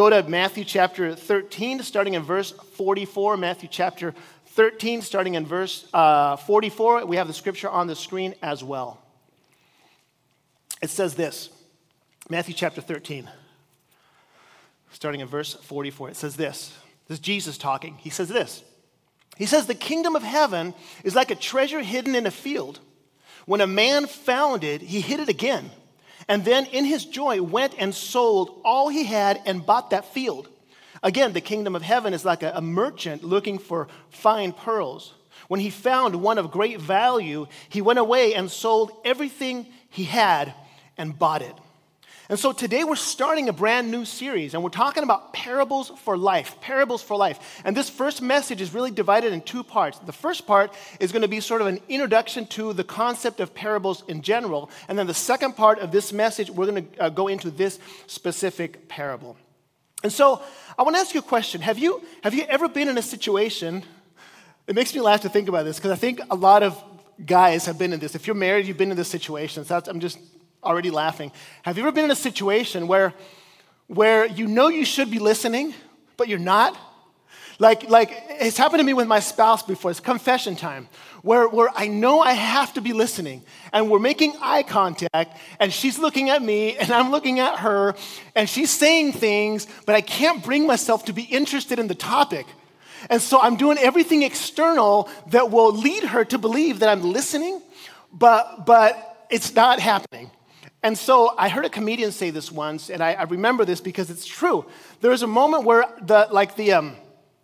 Go to Matthew chapter 13, starting in verse 44. Matthew chapter 13, starting in verse uh, 44. We have the scripture on the screen as well. It says this Matthew chapter 13, starting in verse 44. It says this. This is Jesus talking. He says this. He says, The kingdom of heaven is like a treasure hidden in a field. When a man found it, he hid it again and then in his joy went and sold all he had and bought that field. Again, the kingdom of heaven is like a, a, merchant looking for fine pearls. When he found one of great value, he went away and sold everything he had and bought it. And so today we're starting a brand new series, and we're talking about parables for life. Parables for life. And this first message is really divided in two parts. The first part is going to be sort of an introduction to the concept of parables in general. And then the second part of this message, we're going to uh, go into this specific parable. And so I want to ask you a question. Have you, have you ever been in a situation? It makes me laugh to think about this because I think a lot of guys have been in this. If you're married, you've been in this situation. So I'm just already laughing. Have you ever been in a situation where, where you know you should be listening, but you're not? Like, like it's happened to me with my spouse before. It's confession time, where, where I know I have to be listening, and we're making eye contact, and she's looking at me, and I'm looking at her, and she's saying things, but I can't bring myself to be interested in the topic. And so I'm doing everything external that will lead her to believe that I'm listening, but, but it's not happening. And so I heard a comedian say this once, and I, I remember this because it's true. There was a moment where the, like the, um,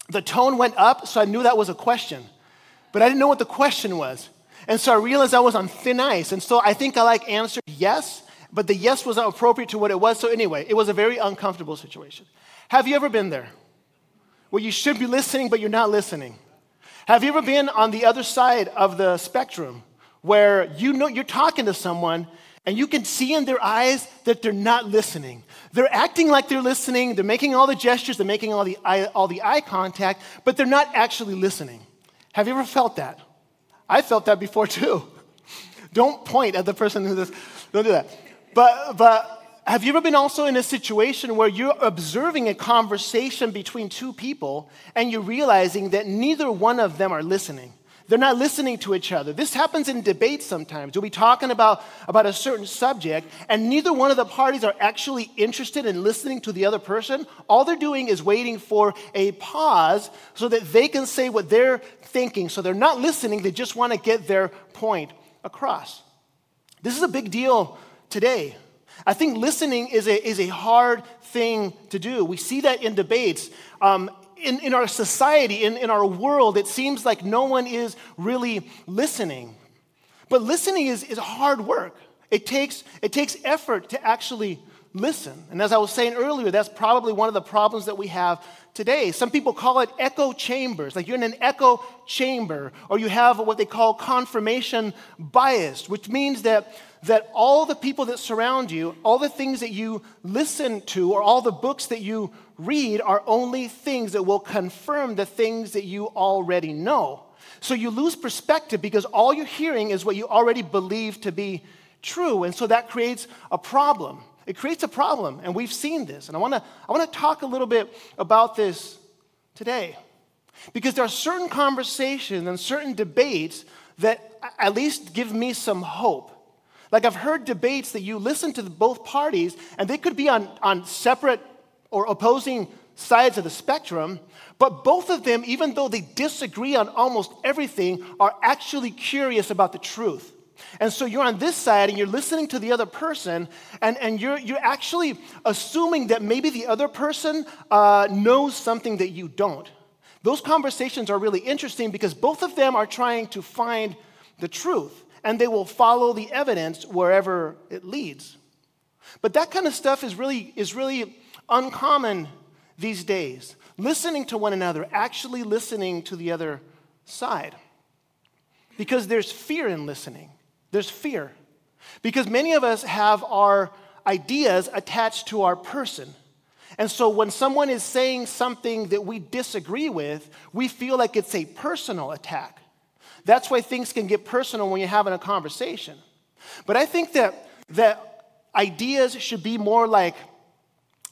the tone went up, so I knew that was a question. But I didn't know what the question was. And so I realized I was on thin ice. And so I think I like answered yes, but the yes was not appropriate to what it was. So anyway, it was a very uncomfortable situation. Have you ever been there? Where you should be listening, but you're not listening? Have you ever been on the other side of the spectrum where you know you're talking to someone and you can see in their eyes that they're not listening. They're acting like they're listening, they're making all the gestures, they're making all the eye, all the eye contact, but they're not actually listening. Have you ever felt that? I felt that before too. Don't point at the person who does, don't do that. But, but have you ever been also in a situation where you're observing a conversation between two people and you're realizing that neither one of them are listening? They're not listening to each other. This happens in debates sometimes. You'll be talking about, about a certain subject, and neither one of the parties are actually interested in listening to the other person. All they're doing is waiting for a pause so that they can say what they're thinking. So they're not listening, they just want to get their point across. This is a big deal today. I think listening is a, is a hard thing to do. We see that in debates. Um, in, in our society, in, in our world, it seems like no one is really listening. But listening is, is hard work. It takes, it takes effort to actually listen. And as I was saying earlier, that's probably one of the problems that we have today. Some people call it echo chambers, like you're in an echo chamber, or you have what they call confirmation bias, which means that, that all the people that surround you, all the things that you listen to, or all the books that you read are only things that will confirm the things that you already know. So you lose perspective because all you're hearing is what you already believe to be true. And so that creates a problem. It creates a problem, and we've seen this. And I wanna, I wanna talk a little bit about this today. Because there are certain conversations and certain debates that at least give me some hope. Like I've heard debates that you listen to both parties, and they could be on, on separate or opposing sides of the spectrum, but both of them, even though they disagree on almost everything, are actually curious about the truth. And so you're on this side and you're listening to the other person, and, and you're, you're actually assuming that maybe the other person uh, knows something that you don't. Those conversations are really interesting because both of them are trying to find the truth, and they will follow the evidence wherever it leads. But that kind of stuff is really, is really uncommon these days. Listening to one another, actually listening to the other side. Because there's fear in listening. There's fear. Because many of us have our ideas attached to our person. And so when someone is saying something that we disagree with, we feel like it's a personal attack. That's why things can get personal when you're having a conversation. But I think that, that ideas should be more like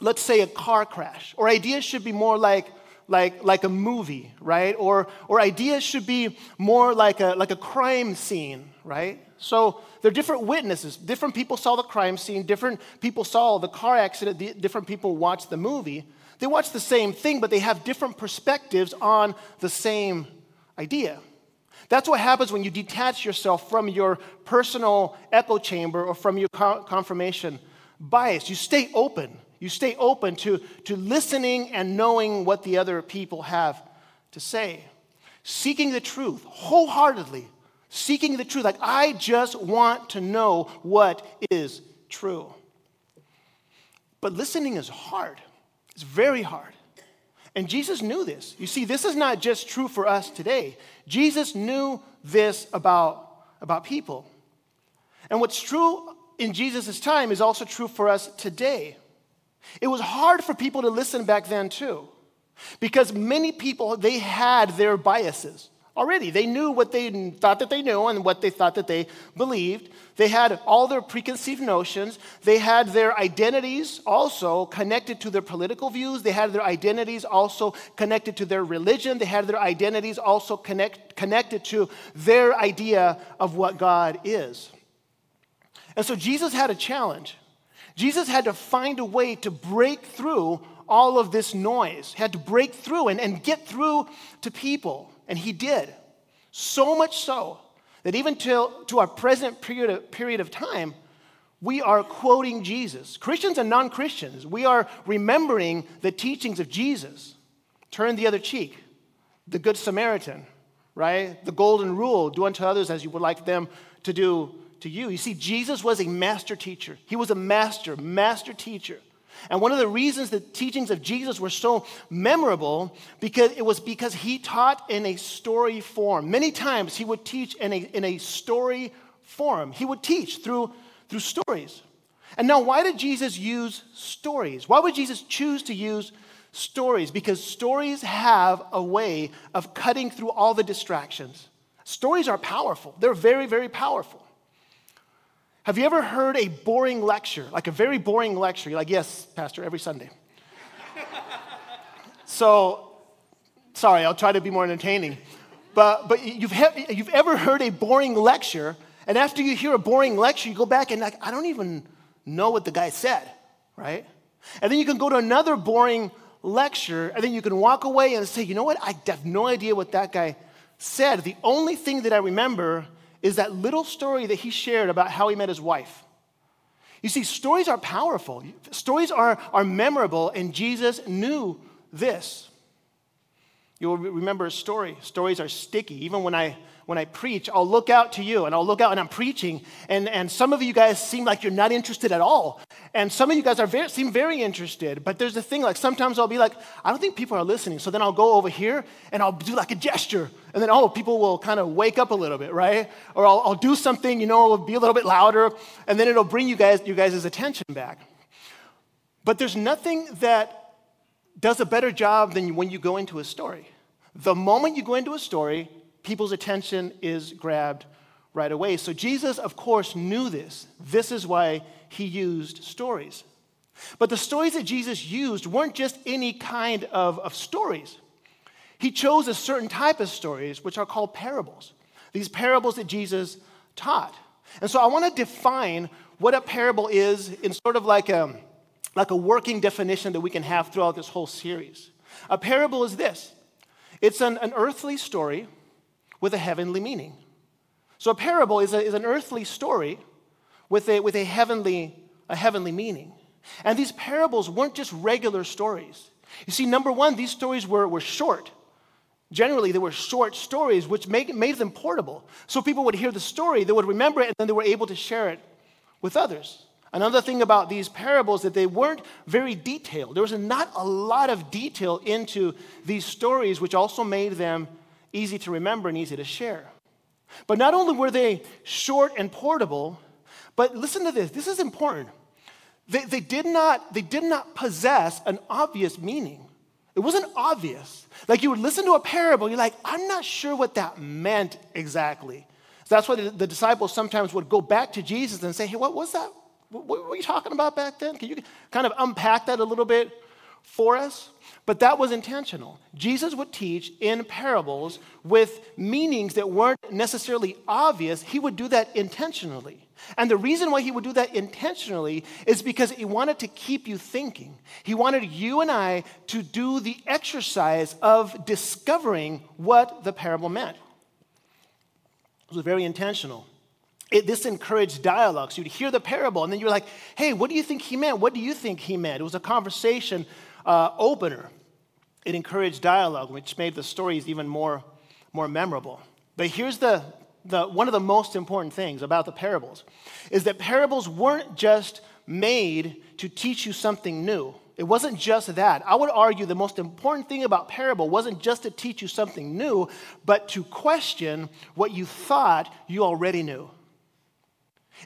let's say, a car crash, or ideas should be more like, like, like a movie, right? Or, or ideas should be more like a, like a crime scene, right? So there are different witnesses. Different people saw the crime scene, different people saw the car accident, different people watched the movie. They watch the same thing, but they have different perspectives on the same idea. That's what happens when you detach yourself from your personal echo chamber or from your confirmation bias. You stay open. You stay open to, to listening and knowing what the other people have to say. Seeking the truth wholeheartedly. Seeking the truth. Like, I just want to know what is true. But listening is hard, it's very hard. And Jesus knew this. You see, this is not just true for us today. Jesus knew this about, about people. And what's true in Jesus' time is also true for us today. It was hard for people to listen back then, too, because many people, they had their biases already. They knew what they thought that they knew and what they thought that they believed. They had all their preconceived notions. They had their identities also connected to their political views. They had their identities also connected to their religion. They had their identities also connect, connected to their idea of what God is. And so Jesus had a challenge. Jesus had to find a way to break through all of this noise, had to break through and, and get through to people. And he did. So much so that even till, to our present period of, period of time, we are quoting Jesus. Christians and non Christians, we are remembering the teachings of Jesus. Turn the other cheek, the Good Samaritan, right? The golden rule do unto others as you would like them to do to you. You see, Jesus was a master teacher, he was a master, master teacher. And one of the reasons the teachings of Jesus were so memorable because it was because he taught in a story form. Many times he would teach in a, in a story form. He would teach through, through stories. And now, why did Jesus use stories? Why would Jesus choose to use stories? Because stories have a way of cutting through all the distractions. Stories are powerful, they're very, very powerful. Have you ever heard a boring lecture, like a very boring lecture? You're like, yes, Pastor, every Sunday. so, sorry, I'll try to be more entertaining. But, but you've, he- you've ever heard a boring lecture, and after you hear a boring lecture, you go back and, like, I don't even know what the guy said, right? And then you can go to another boring lecture, and then you can walk away and say, you know what? I have no idea what that guy said. The only thing that I remember is that little story that he shared about how he met his wife. You see, stories are powerful, stories are, are memorable, and Jesus knew this. You'll remember a story. Stories are sticky. Even when I when I preach, I'll look out to you and I'll look out and I'm preaching, and, and some of you guys seem like you're not interested at all. And some of you guys are very, seem very interested. But there's a thing like sometimes I'll be like, I don't think people are listening. So then I'll go over here and I'll do like a gesture. And then, oh, people will kind of wake up a little bit, right? Or I'll, I'll do something, you know, it'll be a little bit louder, and then it'll bring you guys, you guys' attention back. But there's nothing that does a better job than when you go into a story. The moment you go into a story, people's attention is grabbed right away. So Jesus, of course, knew this. This is why he used stories. But the stories that Jesus used weren't just any kind of, of stories. He chose a certain type of stories, which are called parables. These parables that Jesus taught. And so I want to define what a parable is in sort of like a, like a working definition that we can have throughout this whole series. A parable is this it's an, an earthly story with a heavenly meaning. So a parable is, a, is an earthly story with, a, with a, heavenly, a heavenly meaning. And these parables weren't just regular stories. You see, number one, these stories were, were short. Generally, they were short stories, which made, made them portable. So people would hear the story, they would remember it, and then they were able to share it with others. Another thing about these parables that they weren't very detailed. There was not a lot of detail into these stories, which also made them easy to remember and easy to share. But not only were they short and portable, but listen to this this is important. They, they, did not, they did not possess an obvious meaning. It wasn't obvious. Like you would listen to a parable, you're like, I'm not sure what that meant exactly. So that's why the, the disciples sometimes would go back to Jesus and say, Hey, what was that? what were you talking about back then? Can you kind of unpack that a little bit for us? But that was intentional. Jesus would teach in parables with meanings that weren't necessarily obvious. He would do that intentionally. And the reason why he would do that intentionally is because he wanted to keep you thinking. He wanted you and I to do the exercise of discovering what the parable meant. It was very intentional. It, this encouraged dialogue. So you'd hear the parable, and then you're like, hey, what do you think he meant? What do you think he meant? It was a conversation uh, opener. It encouraged dialogue, which made the stories even more, more memorable. But here's the, the, one of the most important things about the parables is that parables weren't just made to teach you something new. It wasn't just that. I would argue the most important thing about parable wasn't just to teach you something new, but to question what you thought you already knew.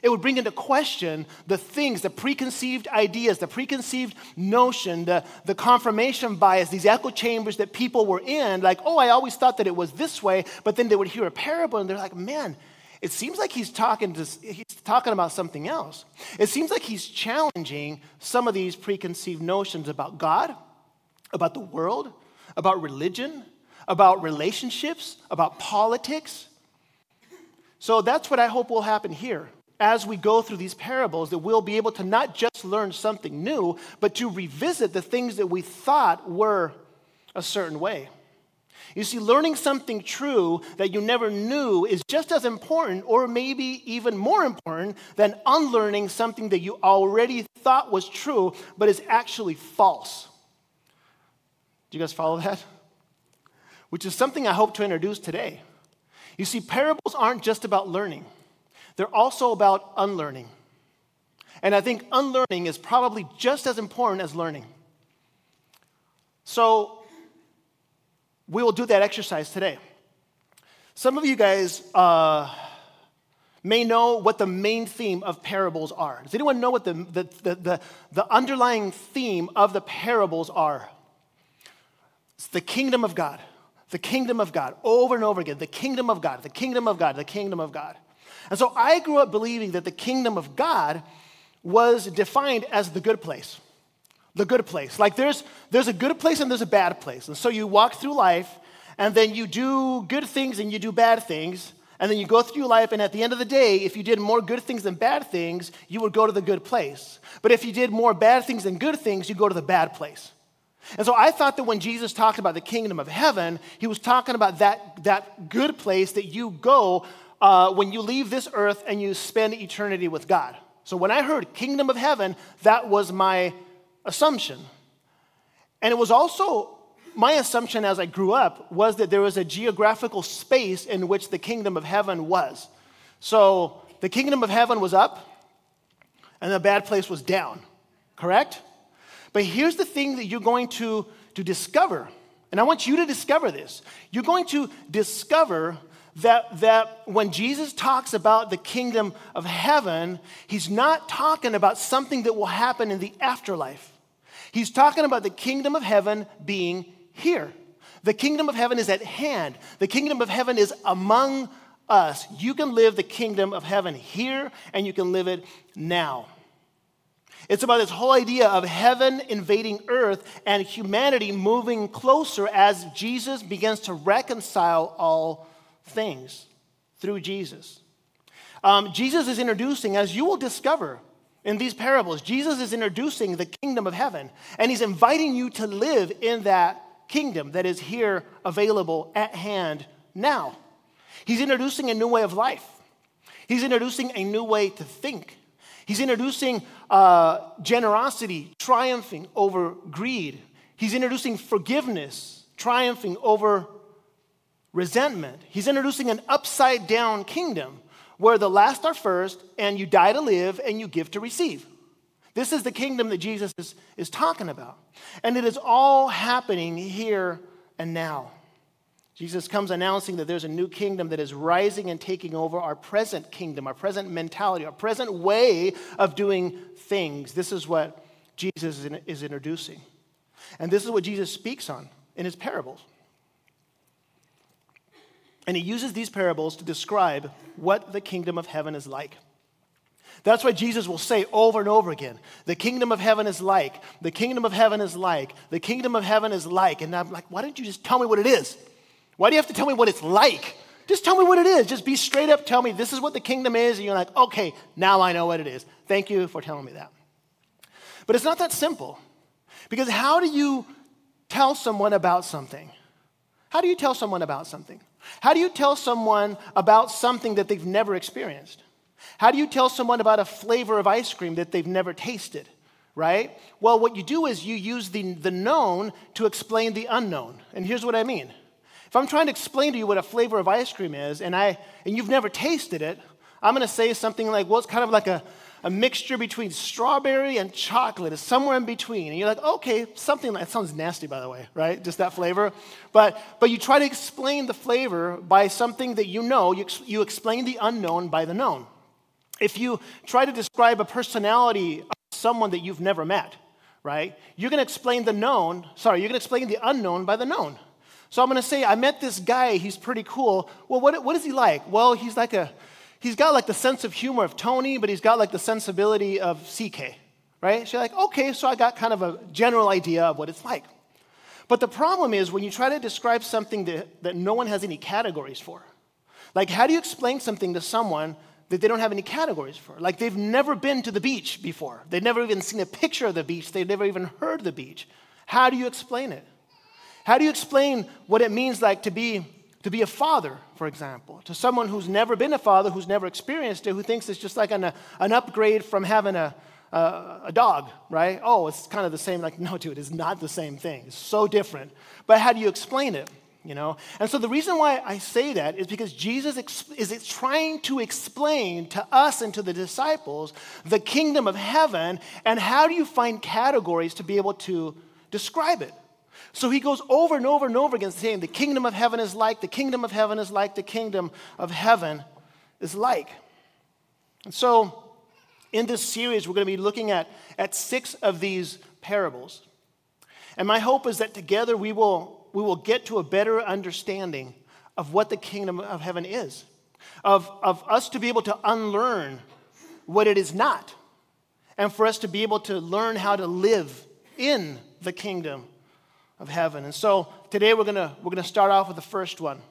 It would bring into question the things, the preconceived ideas, the preconceived notion, the, the confirmation bias, these echo chambers that people were in. Like, oh, I always thought that it was this way, but then they would hear a parable and they're like, man, it seems like he's talking, to, he's talking about something else. It seems like he's challenging some of these preconceived notions about God, about the world, about religion, about relationships, about politics. So that's what I hope will happen here as we go through these parables that we'll be able to not just learn something new, but to revisit the things that we thought were a certain way. You see, learning something true that you never knew is just as important, or maybe even more important, than unlearning something that you already thought was true, but is actually false. Do you guys follow that? Which is something I hope to introduce today. You see, parables aren't just about learning they're also about unlearning. And I think unlearning is probably just as important as learning. So we will do that exercise today. Some of you guys uh, may know what the main theme of parables are. Does anyone know what the, the, the, the, the underlying theme of the parables are? It's the kingdom of God. The kingdom of God, over and over again. The kingdom of God, the kingdom of God, the kingdom of God. And so I grew up believing that the kingdom of God was defined as the good place. The good place. Like there's, there's a good place and there's a bad place. And so you walk through life and then you do good things and you do bad things. And then you go through life, and at the end of the day, if you did more good things than bad things, you would go to the good place. But if you did more bad things than good things, you go to the bad place. And so I thought that when Jesus talked about the kingdom of heaven, he was talking about that, that good place that you go uh, when you leave this earth and you spend eternity with God. So when I heard kingdom of heaven, that was my assumption. And it was also my assumption as I grew up was that there was a geographical space in which the kingdom of heaven was. So the kingdom of heaven was up and the bad place was down, correct? But here's the thing that you're going to, to discover, and I want you to discover this. You're going to discover that, that when Jesus talks about the kingdom of heaven, he's not talking about something that will happen in the afterlife. He's talking about the kingdom of heaven being here. The kingdom of heaven is at hand. The kingdom of heaven is among us. You can live the kingdom of heaven here and you can live it now. It's about this whole idea of heaven invading earth and humanity moving closer as Jesus begins to reconcile all things through Jesus. Um, Jesus is introducing, as you will discover in these parables, Jesus is introducing the kingdom of heaven, and he's inviting you to live in that kingdom that is here available at hand now. He's introducing a new way of life, he's introducing a new way to think. He's introducing uh, generosity triumphing over greed. He's introducing forgiveness triumphing over resentment. He's introducing an upside down kingdom where the last are first and you die to live and you give to receive. This is the kingdom that Jesus is, is talking about. And it is all happening here and now. Jesus comes announcing that there's a new kingdom that is rising and taking over our present kingdom, our present mentality, our present way of doing things. This is what Jesus is introducing. And this is what Jesus speaks on in his parables. And he uses these parables to describe what the kingdom of heaven is like. That's why Jesus will say over and over again, the kingdom of heaven is like, the kingdom of heaven is like, the kingdom of heaven is like. And I'm like, why don't you just tell me what it is? Why do you have to tell me what it's like? Just tell me what it is. Just be straight up, tell me this is what the kingdom is. And you're like, okay, now I know what it is. Thank you for telling me that. But it's not that simple. Because how do you tell someone about something? How do you tell someone about something? How do you tell someone about something that they've never experienced? How do you tell someone about a flavor of ice cream that they've never tasted? Right? Well, what you do is you use the, the known to explain the unknown. And here's what I mean if I'm trying to explain to you what a flavor of ice cream is and, I, and you've never tasted it, I'm going to say something like, well, it's kind of like a, a mixture between strawberry and chocolate. is somewhere in between. And you're like, okay, something like that sounds nasty, by the way, right? Just that flavor. But, but you try to explain the flavor by something that you know. You, you explain the unknown by the known. If you try to describe a personality of someone that you've never met, right, you're going to explain the known, sorry, you're going to explain the unknown by the known. So I'm going to say, I met this guy, he's pretty cool. Well, what, what is he like? Well, he's like a, he's got like the sense of humor of Tony, but he's got like the sensibility of CK, right? She's like, okay, so I got kind of a general idea of what it's like. But the problem is when you try to describe something that, that no one has any categories for. Like, how do you explain something to someone that they don't have any categories for? Like, they've never been to the beach before. They've never even seen a picture of the beach. They've never even heard the beach. How do you explain it? How do you explain what it means like to be, to be a father, for example, to someone who's never been a father, who's never experienced it, who thinks it's just like an, an upgrade from having a, a, a dog, right? Oh, it's kind of the same. Like, no, dude, it's not the same thing. It's so different. But how do you explain it? You know? And so the reason why I say that is because Jesus is trying to explain to us and to the disciples the kingdom of heaven and how do you find categories to be able to describe it. So he goes over and over and over again saying, The kingdom of heaven is like, the kingdom of heaven is like, the kingdom of heaven is like. And so in this series, we're going to be looking at, at six of these parables. And my hope is that together we will, we will get to a better understanding of what the kingdom of heaven is, of, of us to be able to unlearn what it is not, and for us to be able to learn how to live in the kingdom of heaven. And so today we're going to we're going to start off with the first one.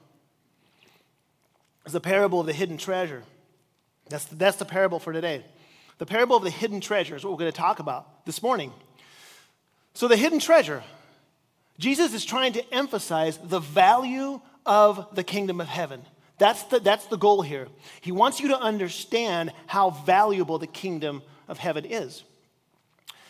It's the parable of the hidden treasure. That's that's the parable for today. The parable of the hidden treasure is what we're going to talk about this morning. So, the hidden treasure, Jesus is trying to emphasize the value of the kingdom of heaven. That's the, that's the goal here. He wants you to understand how valuable the kingdom of heaven is.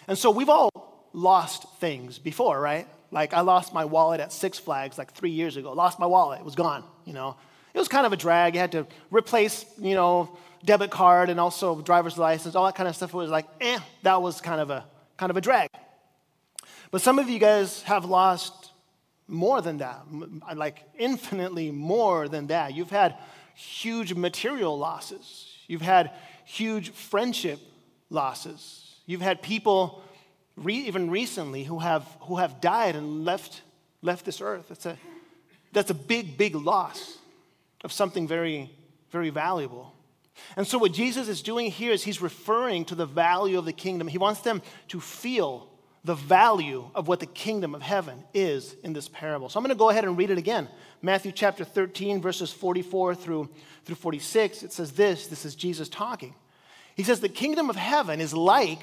And so, we've all lost things before, right? Like I lost my wallet at Six Flags like three years ago. Lost my wallet. It was gone, you know. It was kind of a drag. You had to replace, you know, debit card and also driver's license, all that kind of stuff. It was like, eh, that was kind of a kind of a drag. But some of you guys have lost more than that, like infinitely more than that. You've had huge material losses. You've had huge friendship losses. You've had people re, even recently who have, who have died and left, left this earth. That's a, that's a big, big loss of something very, very valuable. And so, what Jesus is doing here is he's referring to the value of the kingdom. He wants them to feel the value of what the kingdom of heaven is in this parable. So, I'm going to go ahead and read it again. Matthew chapter 13, verses 44 through, through 46. It says this this is Jesus talking. He says, The kingdom of heaven is like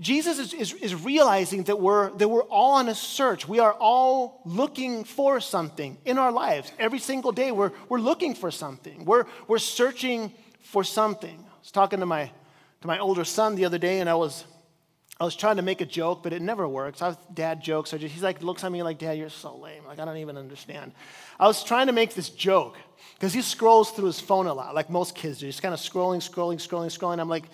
Jesus is, is, is, realizing that we're, that we're all on a search. We are all looking for something in our lives. Every single day, we're, we're looking for something. We're, we're searching for something. I was talking to my, to my older son the other day, and I was, I was trying to make a joke, but it never works. I dad jokes. just, he's like, looks at me like, Dad, you're so lame. Like, I don't even understand. I was trying to make this joke because he scrolls through his phone a lot, like most kids do. He's kind of scrolling, scrolling, scrolling, scrolling. I'm like,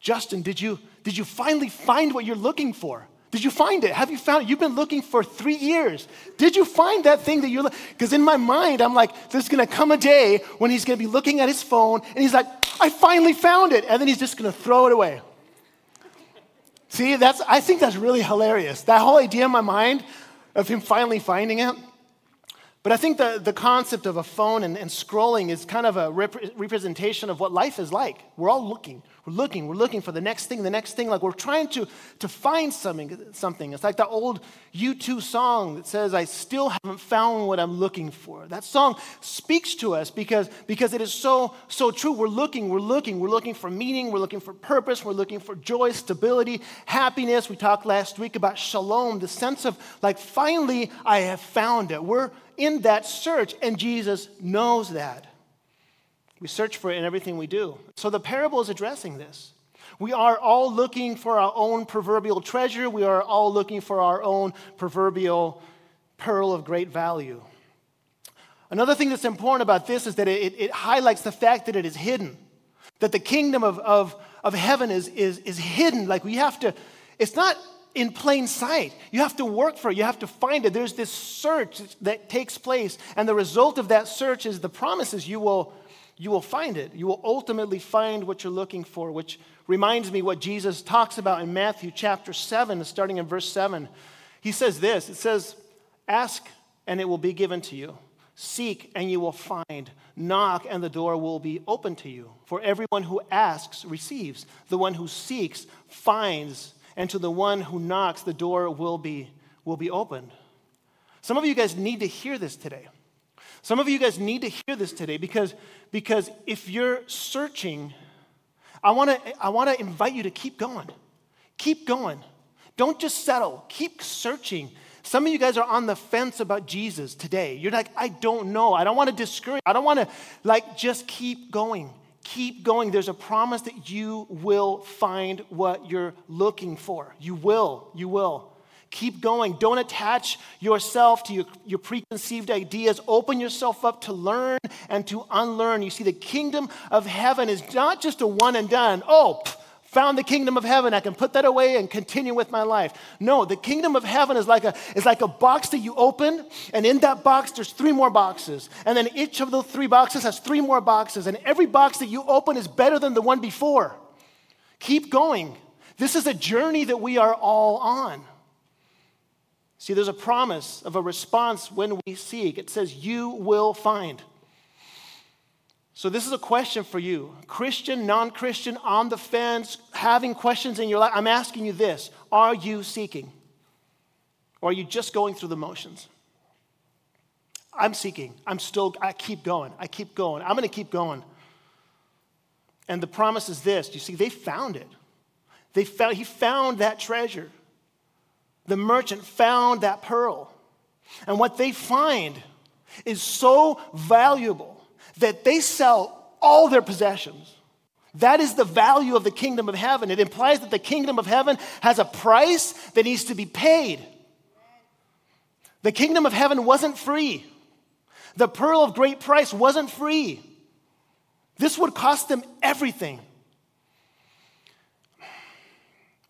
Justin, did you, did you finally find what you're looking for? Did you find it? Have you found it? You've been looking for three years. Did you find that thing that you're looking? Because in my mind, I'm like, there's gonna come a day when he's gonna be looking at his phone and he's like, I finally found it. And then he's just gonna throw it away. See, that's, I think that's really hilarious. That whole idea in my mind of him finally finding it. But I think the, the concept of a phone and, and scrolling is kind of a rep- representation of what life is like. We're all looking. We're looking, we're looking for the next thing, the next thing. Like we're trying to, to find something, something. It's like that old U2 song that says, I still haven't found what I'm looking for. That song speaks to us because, because it is so, so true. We're looking, we're looking, we're looking for meaning, we're looking for purpose, we're looking for joy, stability, happiness. We talked last week about shalom, the sense of like, finally, I have found it. We're in that search, and Jesus knows that. We search for it in everything we do. So the parable is addressing this. We are all looking for our own proverbial treasure. We are all looking for our own proverbial pearl of great value. Another thing that's important about this is that it, it highlights the fact that it is hidden, that the kingdom of, of, of heaven is, is, is hidden. Like we have to, it's not in plain sight. You have to work for it, you have to find it. There's this search that takes place, and the result of that search is the promises you will you will find it. You will ultimately find what you're looking for, which reminds me what Jesus talks about in Matthew chapter 7, starting in verse 7. He says this it says, Ask and it will be given to you. Seek and you will find. Knock and the door will be open to you. For everyone who asks receives. The one who seeks finds. And to the one who knocks, the door will be, will be opened. Some of you guys need to hear this today. Some of you guys need to hear this today because, because if you're searching, I want to I wanna invite you to keep going. Keep going. Don't just settle. Keep searching. Some of you guys are on the fence about Jesus today. You're like, I don't know. I don't want to discourage. I don't want to, like, just keep going. Keep going. There's a promise that you will find what you're looking for. You will. You will. Keep going. Don't attach yourself to your, your preconceived ideas. Open yourself up to learn and to unlearn. You see, the kingdom of heaven is not just a one and done. Oh, pff, found the kingdom of heaven. I can put that away and continue with my life. No, the kingdom of heaven is like a, is like a box that you open, and in that box, there's three more boxes. And then each of those three boxes has three more boxes. And every box that you open is better than the one before. Keep going. This is a journey that we are all on. See, there's a promise of a response when we seek. It says, You will find. So, this is a question for you Christian, non Christian, on the fence, having questions in your life. I'm asking you this Are you seeking? Or are you just going through the motions? I'm seeking. I'm still, I keep going. I keep going. I'm going to keep going. And the promise is this you see, they found it. They found, he found that treasure the merchant found that pearl. And what they find is so valuable that they sell all their possessions. That is the value of the kingdom of heaven. It implies that the kingdom of heaven has a price that needs to be paid. The kingdom of heaven wasn't free. The pearl of great price wasn't free. This would cost them everything.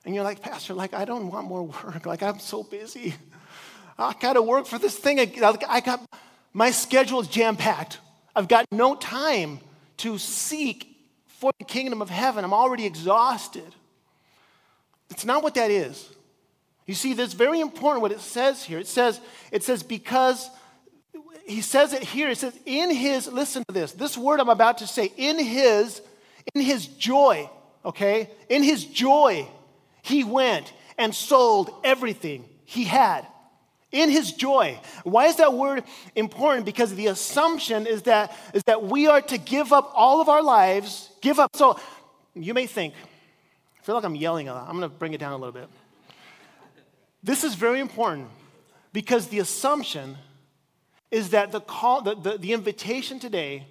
And you're like, Pastor, like, I don't want more work. Like, I'm so busy. I got to work for this thing. I got, my schedule is jam packed. I've got no time to seek for the kingdom of heaven. I'm already exhausted. It's not what that is. You see, that's very important what it says here. It says, it says, because he says it here, it says, in his, listen to this, this word I'm about to say, in his, in his joy, okay? In his joy, he went and sold everything he had in his joy. Why is that word important? Because the assumption is that, is that we are to give up all of our lives, give up. So you may think, I feel like I'm yelling a lot. I'm going to bring it down a little bit. This is very important because the assumption is that the call, the, the, the invitation today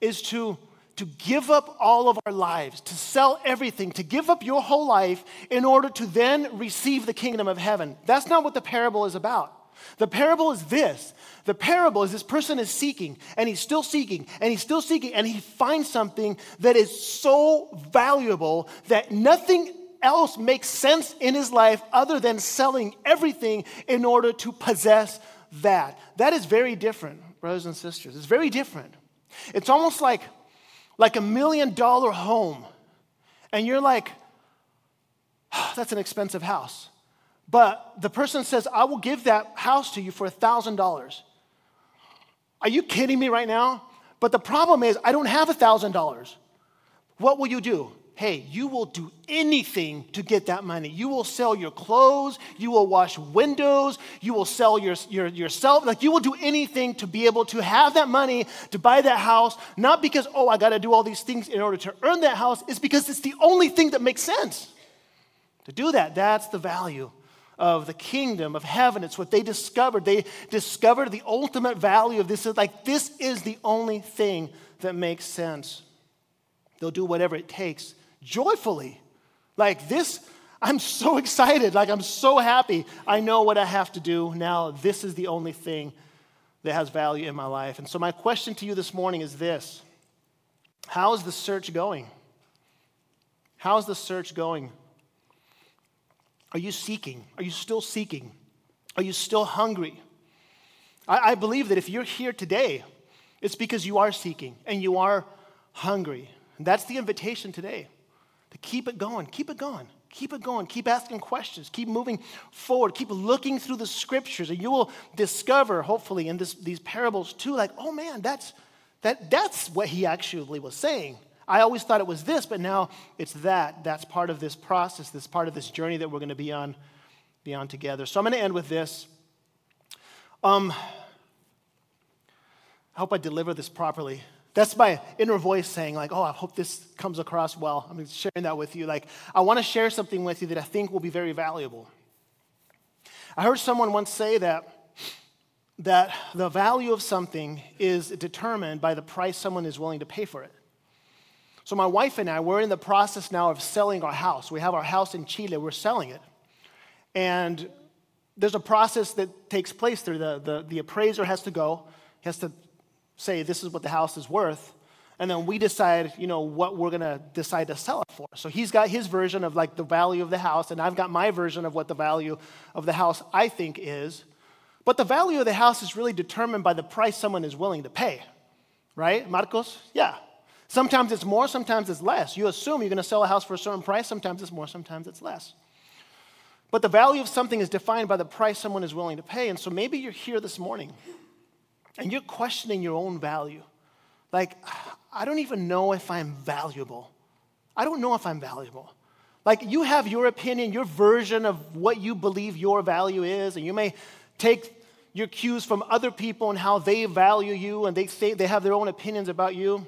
is to to give up all of our lives, to sell everything, to give up your whole life in order to then receive the kingdom of heaven. That's not what the parable is about. The parable is this. The parable is this person is seeking, and he's still seeking, and he's still seeking, and he finds something that is so valuable that nothing else makes sense in his life other than selling everything in order to possess that. That is very different, brothers and sisters. It's very different. It's almost like, like a million dollar home, and you're like, oh, that's an expensive house. But the person says, I will give that house to you for $1,000. Are you kidding me right now? But the problem is, I don't have $1,000. What will you do? Hey, you will do anything to get that money. You will sell your clothes, you will wash windows, you will sell your, your, yourself. Like, you will do anything to be able to have that money to buy that house, not because, oh, I got to do all these things in order to earn that house. It's because it's the only thing that makes sense. To do that, that's the value of the kingdom of heaven. It's what they discovered. They discovered the ultimate value of this. Like, this is the only thing that makes sense. They'll do whatever it takes joyfully. Like, this, I'm so excited. Like, I'm so happy. I know what I have to do now. This is the only thing that has value in my life. And so, my question to you this morning is this How is the search going? How's the search going? Are you seeking? Are you still seeking? Are you still hungry? I, I believe that if you're here today, it's because you are seeking and you are hungry. And that's the invitation today to keep it going, keep it going. Keep it going. Keep asking questions. Keep moving forward. Keep looking through the scriptures, and you will discover, hopefully, in this, these parables too, like, oh man, that's, that, that's what he actually was saying. I always thought it was this, but now it's that. That's part of this process, this part of this journey that we're going to be on, be on together. So I'm going to end with this. Um, I hope I deliver this properly. That's my inner voice saying, like, oh, I hope this comes across well. I'm sharing that with you. Like, I want to share something with you that I think will be very valuable. I heard someone once say that that the value of something is determined by the price someone is willing to pay for it. So, my wife and I, we're in the process now of selling our house. We have our house in Chile, we're selling it. And there's a process that takes place there. The, the, the appraiser has to go, he has to say, this is what the house is worth. And then we decide, you know, what we're going to decide to sell it for. So he's got his version of like the value of the house, and I've got my version of what the value of the house I think is. But the value of the house is really determined by the price someone is willing to pay, right? Marcos? Yeah. Sometimes it's more, sometimes it's less. You assume you're going to sell a house for a certain price, sometimes it's more, sometimes it's less. But the value of something is defined by the price someone is willing to pay. And so maybe you're here this morning and you're questioning your own value. Like, I don't even know if I'm valuable. I don't know if I'm valuable. Like, you have your opinion, your version of what you believe your value is, and you may take your cues from other people and how they value you, and they say they have their own opinions about you.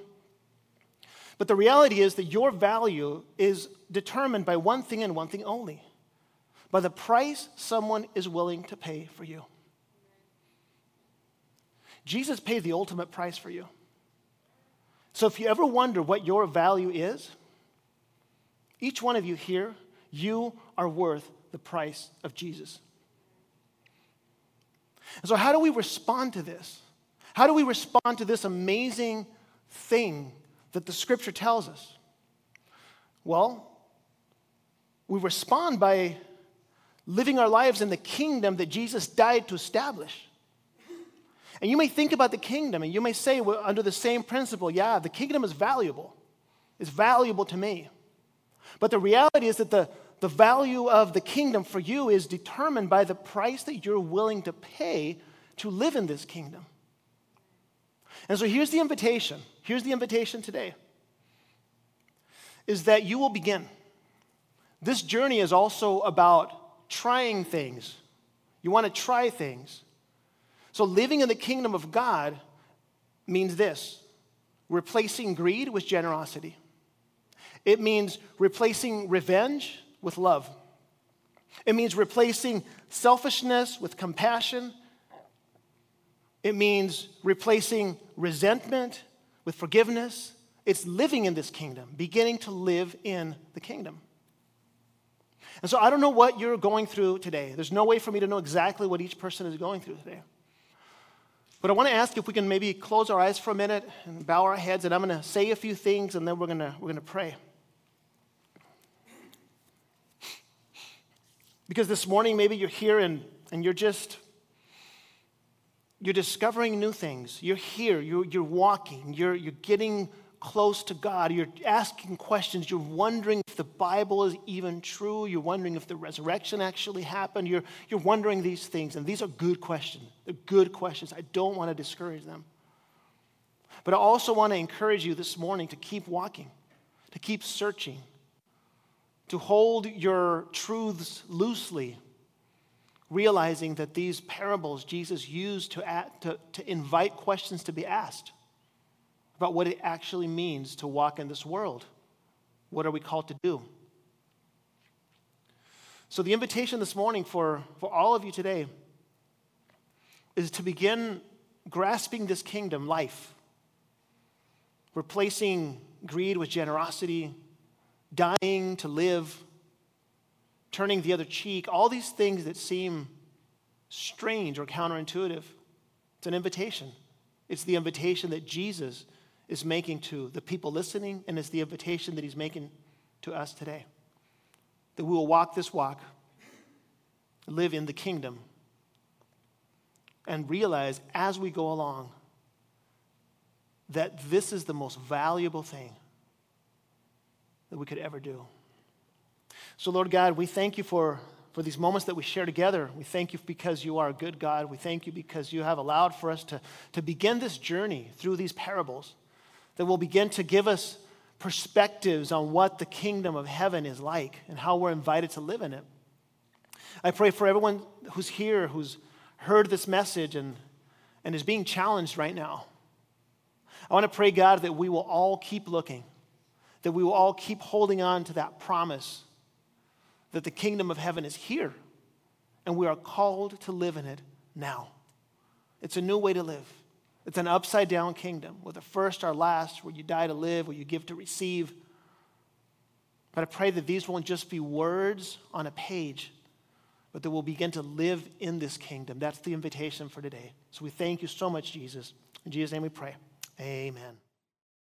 But the reality is that your value is determined by one thing and one thing only by the price someone is willing to pay for you. Jesus paid the ultimate price for you. So if you ever wonder what your value is, each one of you here, you are worth the price of Jesus. And so, how do we respond to this? How do we respond to this amazing thing that the scripture tells us? Well, we respond by living our lives in the kingdom that Jesus died to establish. And you may think about the kingdom and you may say, well, under the same principle, yeah, the kingdom is valuable. It's valuable to me. But the reality is that the, the value of the kingdom for you is determined by the price that you're willing to pay to live in this kingdom. And so here's the invitation. Here's the invitation today is that you will begin. This journey is also about trying things. You want to try things. So, living in the kingdom of God means this replacing greed with generosity. It means replacing revenge with love. It means replacing selfishness with compassion it means replacing resentment with forgiveness. It's living in this kingdom, beginning to live in the kingdom. And so I don't know what you're going through today. There's no way for me to know exactly what each person is going through today. But I want to ask if we can maybe close our eyes for a minute and bow our heads, and I'm going to say a few things, and then we're going to, we're going to pray. Because this morning, maybe you're here and, and you're just, you're discovering new things. You're here, you're, you're walking, you're, you're getting close to God. You're asking questions. You're wondering if the Bible is even true. You're wondering if the resurrection actually happened. You're, you're wondering these things. And these are good questions. They're good questions. I don't want to discourage them. But I also want to encourage you this morning to keep walking, to keep searching, to hold your truths loosely, realizing that these parables Jesus used to, to, to invite questions to be asked about what it actually means to walk in this world. What are we called to do? So, the invitation this morning for, for all of you today is to begin grasping this kingdom life, replacing greed with generosity, dying to live, turning the other cheek, all these things that seem strange or counterintuitive. It's an invitation. It's the invitation that Jesus is making to the people listening, and it's the invitation that he's making to us today. That we will walk this walk, live in the kingdom, and realize as we go along that this is the most valuable thing that we could ever do. So, Lord God, we thank you for, for these moments that we share together. We thank you because you are a good God. We thank you because you have allowed for us to, to begin this journey through these parables that will begin to give us perspectives on what the kingdom of heaven is like and how we're invited to live in it. I pray for everyone who's here, who's heard this message and, and is being challenged right now. I want to pray, God, that we will all keep looking, that we will all keep holding on to that promise that the kingdom of heaven is here and we are called to live in it now. It's a new way to live. It's an upside down kingdom where the first are last, where you die to live, where you give to receive. But I pray that these won't just be words on a page, but that we'll begin to live in this kingdom. That's the invitation for today. So we thank you so much, Jesus. In Jesus' name we pray. Amen.